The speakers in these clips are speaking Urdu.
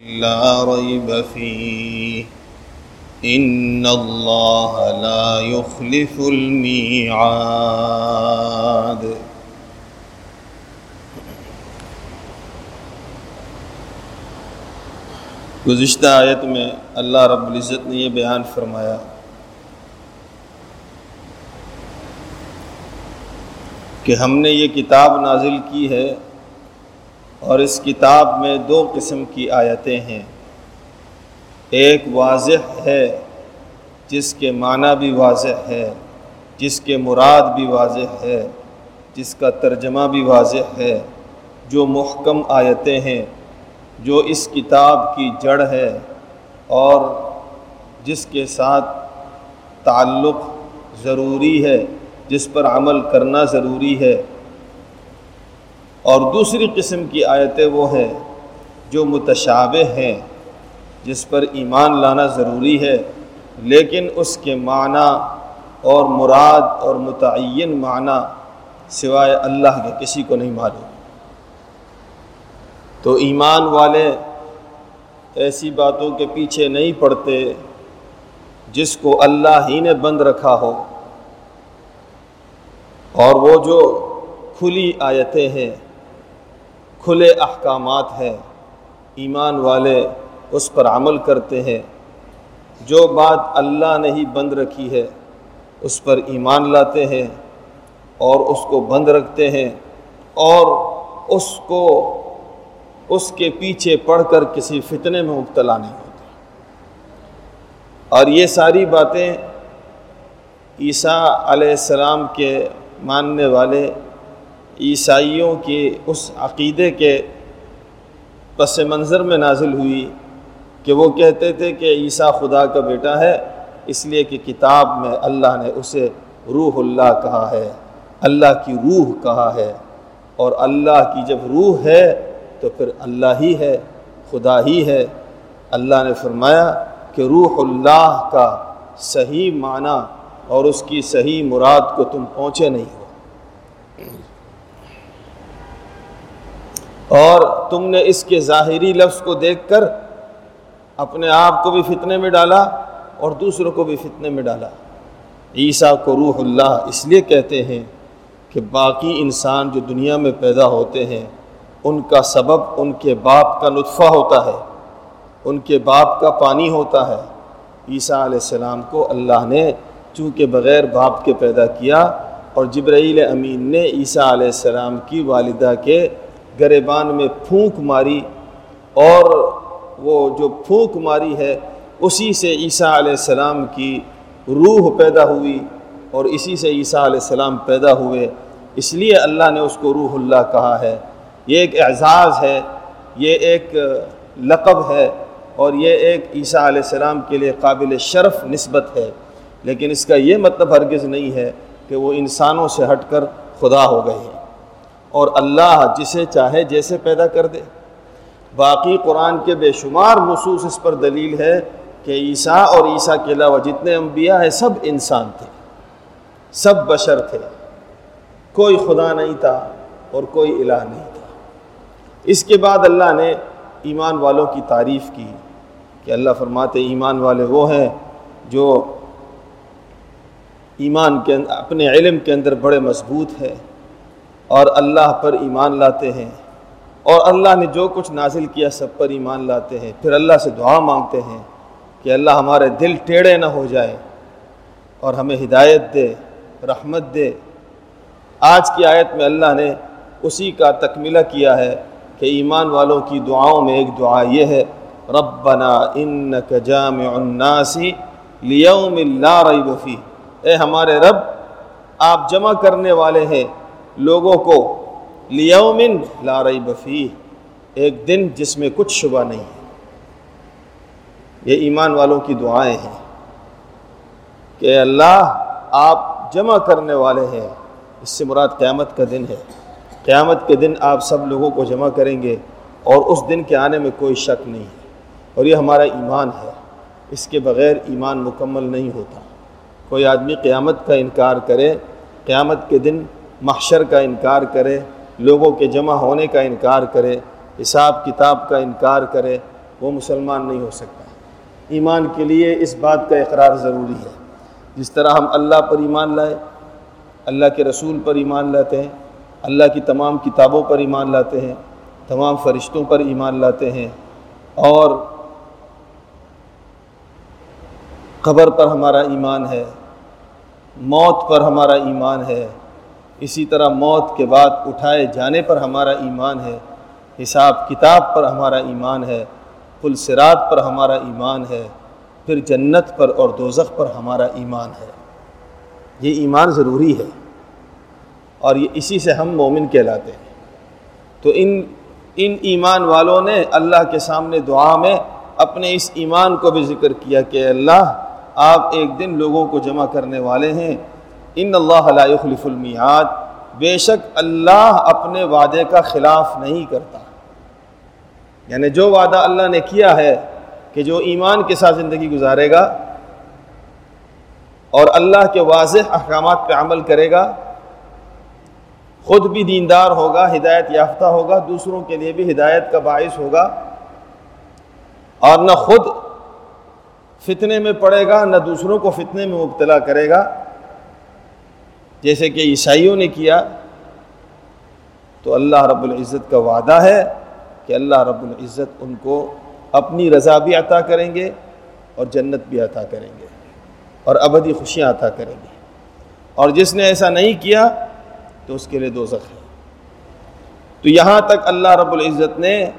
لا ريب فيه. إن الله لا يخلف الميعاد. گزشتہ آیت میں اللہ رب العزت نے یہ بیان فرمایا، کہ ہم نے یہ کتاب نازل کی ہے اور اس کتاب میں دو قسم کی آیتیں ہیں۔ ایک واضح ہے جس کے معنی بھی واضح ہے، جس کے مراد بھی واضح ہے، جس کا ترجمہ بھی واضح ہے۔ جو محکم آیتیں ہیں، جو اس کتاب کی جڑ ہے اور جس کے ساتھ تعلق ضروری ہے، جس پر عمل کرنا ضروری ہے۔ اور دوسری قسم کی آیتیں وہ ہیں جو متشابہ ہیں، جس پر ایمان لانا ضروری ہے، لیکن اس کے معنی اور مراد اور متعین معنی سوائے اللہ کے کسی کو نہیں معلوم۔ تو ایمان والے ایسی باتوں کے پیچھے نہیں پڑتے جس کو اللہ ہی نے بند رکھا ہو۔ اور وہ جو کھلی آیتیں ہیں کھلے احکامات ہیں، ایمان والے اس پر عمل کرتے ہیں۔ جو بات اللہ نے ہی بند رکھی ہے، اس پر ایمان لاتے ہیں اور اس کو بند رکھتے ہیں۔ اور اس کو، اس کے پیچھے پڑھ کر کسی فتنے میں مبتلا نہیں ہوتے۔ اور یہ ساری باتیں عیسیٰ علیہ السلام کے ماننے والے عیسائیوں کی اس عقیدے کے پس منظر میں نازل ہوئی کہ وہ کہتے تھے کہ عیسیٰ خدا کا بیٹا ہے، اس لیے کہ کتاب میں اللہ نے اسے روح اللہ کہا ہے، اللہ کی روح کہا ہے۔ اور اللہ کی جب روح ہے تو پھر اللہ ہی ہے، خدا ہی ہے۔ اللہ نے فرمایا کہ روح اللہ کا صحیح معنی اور اس کی صحیح مراد کو تم پہنچے نہیں ہو۔ اور تم نے اس کے ظاہری لفظ کو دیکھ کر اپنے آپ کو بھی فتنے میں ڈالا اور دوسروں کو بھی فتنے میں ڈالا۔ عیسیٰ کو روح اللہ اس لیے کہتے ہیں کہ باقی انسان جو دنیا میں پیدا ہوتے ہیں، ان کا سبب ان کے باپ کا نطفہ ہوتا ہے، ان کے باپ کا پانی ہوتا ہے۔ عیسیٰ علیہ السلام کو اللہ نے چونکہ بغیر باپ کے پیدا کیا اور جبرائیل امین نے عیسیٰ علیہ السلام کی والدہ کے گریبان میں پھونک ماری اور وہ جو پھونک ماری ہے، اسی سے عیسیٰ علیہ السلام کی روح پیدا ہوئی اور اسی سے عیسیٰ علیہ السلام پیدا ہوئے۔ اس لیے اللہ نے اس کو روح اللہ کہا ہے۔ یہ ایک اعزاز ہے، یہ ایک لقب ہے اور یہ ایک عیسیٰ علیہ السلام کے لیے قابل شرف نسبت ہے۔ لیکن اس کا یہ مطلب ہرگز نہیں ہے کہ وہ انسانوں سے ہٹ کر خدا ہو گئے ہیں۔ اور اللہ جسے چاہے جیسے پیدا کر دے۔ باقی قرآن کے بے شمار نصوص اس پر دلیل ہے کہ عیسیٰ اور عیسیٰ کے علاوہ جتنے انبیاء ہیں سب انسان تھے۔ سب بشر تھے۔ کوئی خدا نہیں تھا اور کوئی الہ نہیں تھا۔ اس کے بعد اللہ نے ایمان والوں کی تعریف کی کہ اللہ فرماتے ایمان والے وہ ہیں جو ایمان کے اپنے علم کے اندر بڑے مضبوط ہے اور اللہ پر ایمان لاتے ہیں۔ اور اللہ نے جو کچھ نازل کیا سب پر ایمان لاتے ہیں۔ پھر اللہ سے دعا مانگتے ہیں کہ اللہ ہمارے دل ٹیڑے نہ ہو جائے اور ہمیں ہدایت دے، رحمت دے۔ آج کی آیت میں اللہ نے اسی کا تکملہ کیا ہے کہ ایمان والوں کی دعاؤں میں ایک دعا یہ ہے، ربنا انک جامع الناس لیوم لا ریب فی اے ہمارے رب، آپ جمع کرنے والے ہیں۔ لوگوں کو لیوم لا ریب فی ایک دن جس میں کچھ شبہ نہیں ہے۔ یہ ایمان والوں کی دعائیں ہیں کہ اللہ آپ جمع کرنے والے ہیں۔ اس سے مراد قیامت کا دن ہے۔ قیامت کے دن آپ سب لوگوں کو جمع کریں گے اور اس دن کے آنے میں کوئی شک نہیں ہے۔ اور یہ ہمارا ایمان ہے۔ اس کے بغیر ایمان مکمل نہیں ہوتا۔ کوئی آدمی قیامت کا انکار کرے، قیامت کے دن محشر کا انکار کرے، لوگوں کے جمع ہونے کا انکار کرے، حساب کتاب کا انکار کرے، وہ مسلمان نہیں ہو سکتا۔ ایمان کے لیے اس بات کا اقرار ضروری ہے۔ جس طرح ہم اللہ پر ایمان لائے، اللہ کے رسول پر ایمان لاتے ہیں، اللہ کی تمام کتابوں پر ایمان لاتے ہیں، تمام فرشتوں پر ایمان لاتے ہیں، اور قبر پر ہمارا ایمان ہے، موت پر ہمارا ایمان ہے۔ اسی طرح موت کے بعد اٹھائے جانے پر ہمارا ایمان ہے، حساب کتاب پر ہمارا ایمان ہے سرات پر ہمارا ایمان ہے، پھر جنت پر اور دوزخ پر ہمارا ایمان ہے۔ یہ ایمان ضروری ہے۔ اور یہ اسی سے ہم مومن کہلاتے ہیں۔ تو ان ان ایمان والوں نے اللہ کے سامنے دعا میں اپنے اس ایمان کو بھی ذکر کیا کہ اللہ، آپ ایک دن لوگوں کو جمع کرنے والے ہیں۔ ان اللہ علیہ خلیف المیاد بے شک اللہ اپنے وعدے کا خلاف نہیں کرتا۔ یعنی جو وعدہ اللہ نے کیا ہے کہ جو ایمان کے ساتھ زندگی گزارے گا اور اللہ کے واضح احکامات پہ عمل کرے گا، خود بھی دیندار ہوگا، ہدایت یافتہ ہوگا، دوسروں کے لیے بھی ہدایت کا باعث ہوگا۔ اور نہ خود فتنے میں پڑے گا، نہ دوسروں کو فتنے میں مبتلا کرے گا۔ جیسے کہ عیسائیوں نے کیا، تو اللہ رب العزت کا وعدہ ہے کہ اللہ رب العزت ان کو اپنی رضا بھی عطا کریں گے اور جنت بھی عطا کریں گے اور ابدی خوشیاں عطا کریں گے۔ اور جس نے ایسا نہیں کیا، تو اس کے لیے دو ہے۔ تو یہاں تک اللہ رب العزت نے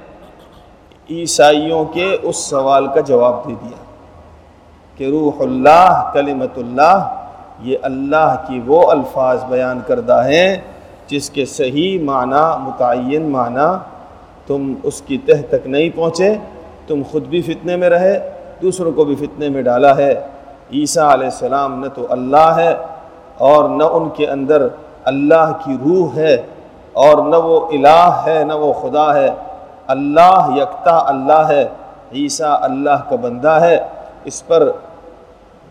عیسائیوں کے اس سوال کا جواب دے دیا کہ روح اللہ کلمت اللہ یہ اللہ کی وہ الفاظ بیان کردہ ہیں جس کے صحیح معنی، متعین معنی تم اس کی تہ تک نہیں پہنچے، تم خود بھی فتنے میں رہے، دوسروں کو بھی فتنے میں ڈالا ہے۔ عیسیٰ علیہ السلام نہ تو اللہ ہے اور نہ ان کے اندر اللہ کی روح ہے اور نہ وہ الہ ہے، نہ وہ خدا ہے۔ اللہ یکتا اللہ ہے، عیسیٰ اللہ کا بندہ ہے۔ اس پر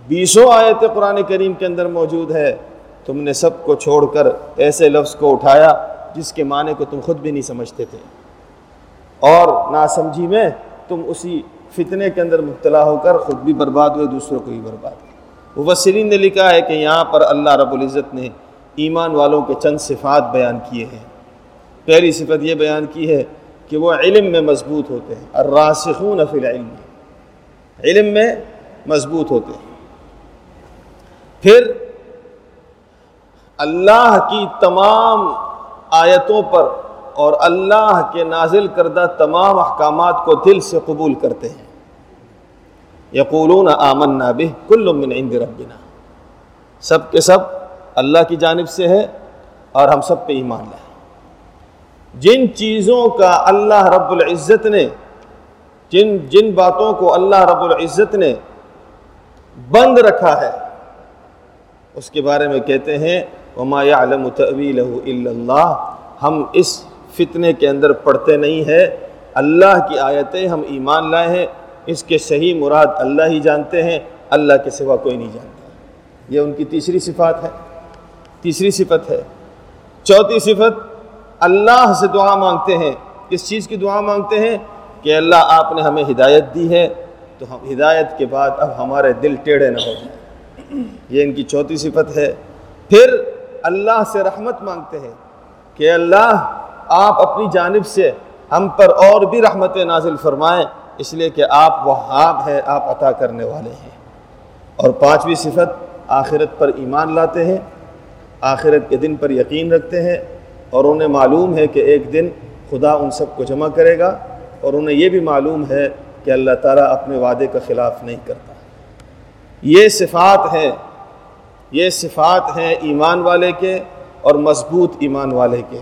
بیسوں آیت قرآن کریم کے اندر موجود ہے۔ تم نے سب کو چھوڑ کر ایسے لفظ کو اٹھایا جس کے معنی کو تم خود بھی نہیں سمجھتے تھے۔ اور ناسمجھی میں تم اسی فتنے کے اندر مبتلا ہو کر خود بھی برباد ہوئے، دوسروں کو بھی برباد ہوئے مبصرین نے لکھا ہے کہ یہاں پر اللہ رب العزت نے ایمان والوں کے چند صفات بیان کیے ہیں۔ پہلی صفت یہ بیان کی ہے کہ وہ علم میں مضبوط ہوتے ہیں۔ الراسخون فی العلم۔ علم میں مضبوط ہوتے ہیں۔ پھر اللہ کی تمام آیتوں پر اور اللہ کے نازل کردہ تمام احکامات کو دل سے قبول کرتے ہیں۔ یقولون آمنا بہ کل من عند ربنا۔ سب کے سب اللہ کی جانب سے ہے اور ہم سب پہ ایمان لائیں جن چیزوں کا اللہ رب العزت نے، جن جن باتوں کو اللہ رب العزت نے بند رکھا ہے اس کے بارے میں کہتے ہیں، وما يعلم تأويله الا اللہ ہم اس فتنے کے اندر پڑھتے نہیں ہے اللہ کی آیتیں ہم ایمان لائے ہیں۔ اس کے صحیح مراد اللہ ہی جانتے ہیں۔ اللہ کے سوا کوئی نہیں جانتا۔ یہ ان کی تیسری صفات ہے۔ تیسری صفت ہے۔ چوتھی صفت، اللہ سے دعا مانگتے ہیں۔ کس چیز کی دعا مانگتے ہیں؟ کہ اللہ آپ نے ہمیں ہدایت دی ہے۔ تو ہم ہدایت کے بعد اب ہمارے دل ٹیڑھے نہ ہو جائیں۔ یہ ان کی چوتھی صفت ہے۔ پھر اللہ سے رحمت مانگتے ہیں کہ اللہ، آپ اپنی جانب سے ہم پر اور بھی رحمت نازل فرمائیں، اس لیے کہ آپ وہاب ہے آپ عطا کرنے والے ہیں۔ اور پانچویں صفت، آخرت پر ایمان لاتے ہیں۔ آخرت کے دن پر یقین رکھتے ہیں۔ اور انہیں معلوم ہے کہ ایک دن خدا ان سب کو جمع کرے گا۔ اور انہیں یہ بھی معلوم ہے کہ اللہ تعالیٰ اپنے وعدے کا خلاف نہیں کرتا۔ یہ صفات ہیں، یہ صفات ہیں ایمان والے کے اور مضبوط ایمان والے کے۔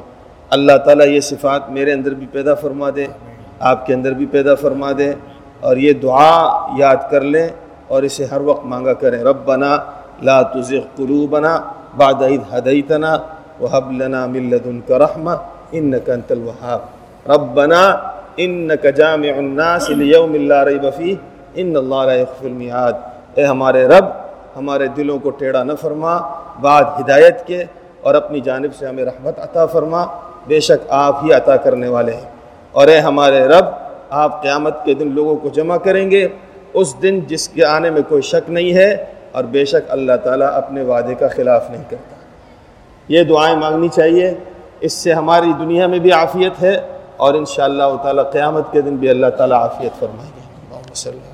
اللہ تعالیٰ یہ صفات میرے اندر بھی پیدا فرما دے، آپ کے اندر بھی پیدا فرما دے۔ اور یہ دعا یاد کر لیں اور اسے ہر وقت مانگا کریں۔ رب بنا لا تزغ قلوبنا بعد عید حدیتنا وحب لنا من لدنك رحمة انك انت الوهاب ربنا انك جامع الناس ليوم لا ريب فيه ان اللہ لا يخفي الميعاد اے ہمارے رب، ہمارے دلوں کو ٹیڑھا نہ فرما، بعد ہدایت کے اور اپنی جانب سے ہمیں رحمت عطا فرما۔ بے شک آپ ہی عطا کرنے والے ہیں۔ اور اے ہمارے رب، آپ قیامت کے دن لوگوں کو جمع کریں گے۔ اس دن جس کے آنے میں کوئی شک نہیں ہے، اور بے شک اللہ تعالیٰ اپنے وعدے کا خلاف نہیں کرتا۔ یہ دعائیں مانگنی چاہیے۔ اس سے ہماری دنیا میں بھی عافیت ہے اور انشاءاللہ اللہ تعالیٰ قیامت کے دن بھی اللہ تعالیٰ عافیت فرمائیں گے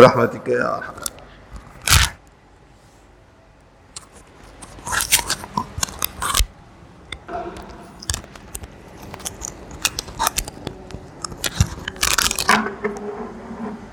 برحمتك يا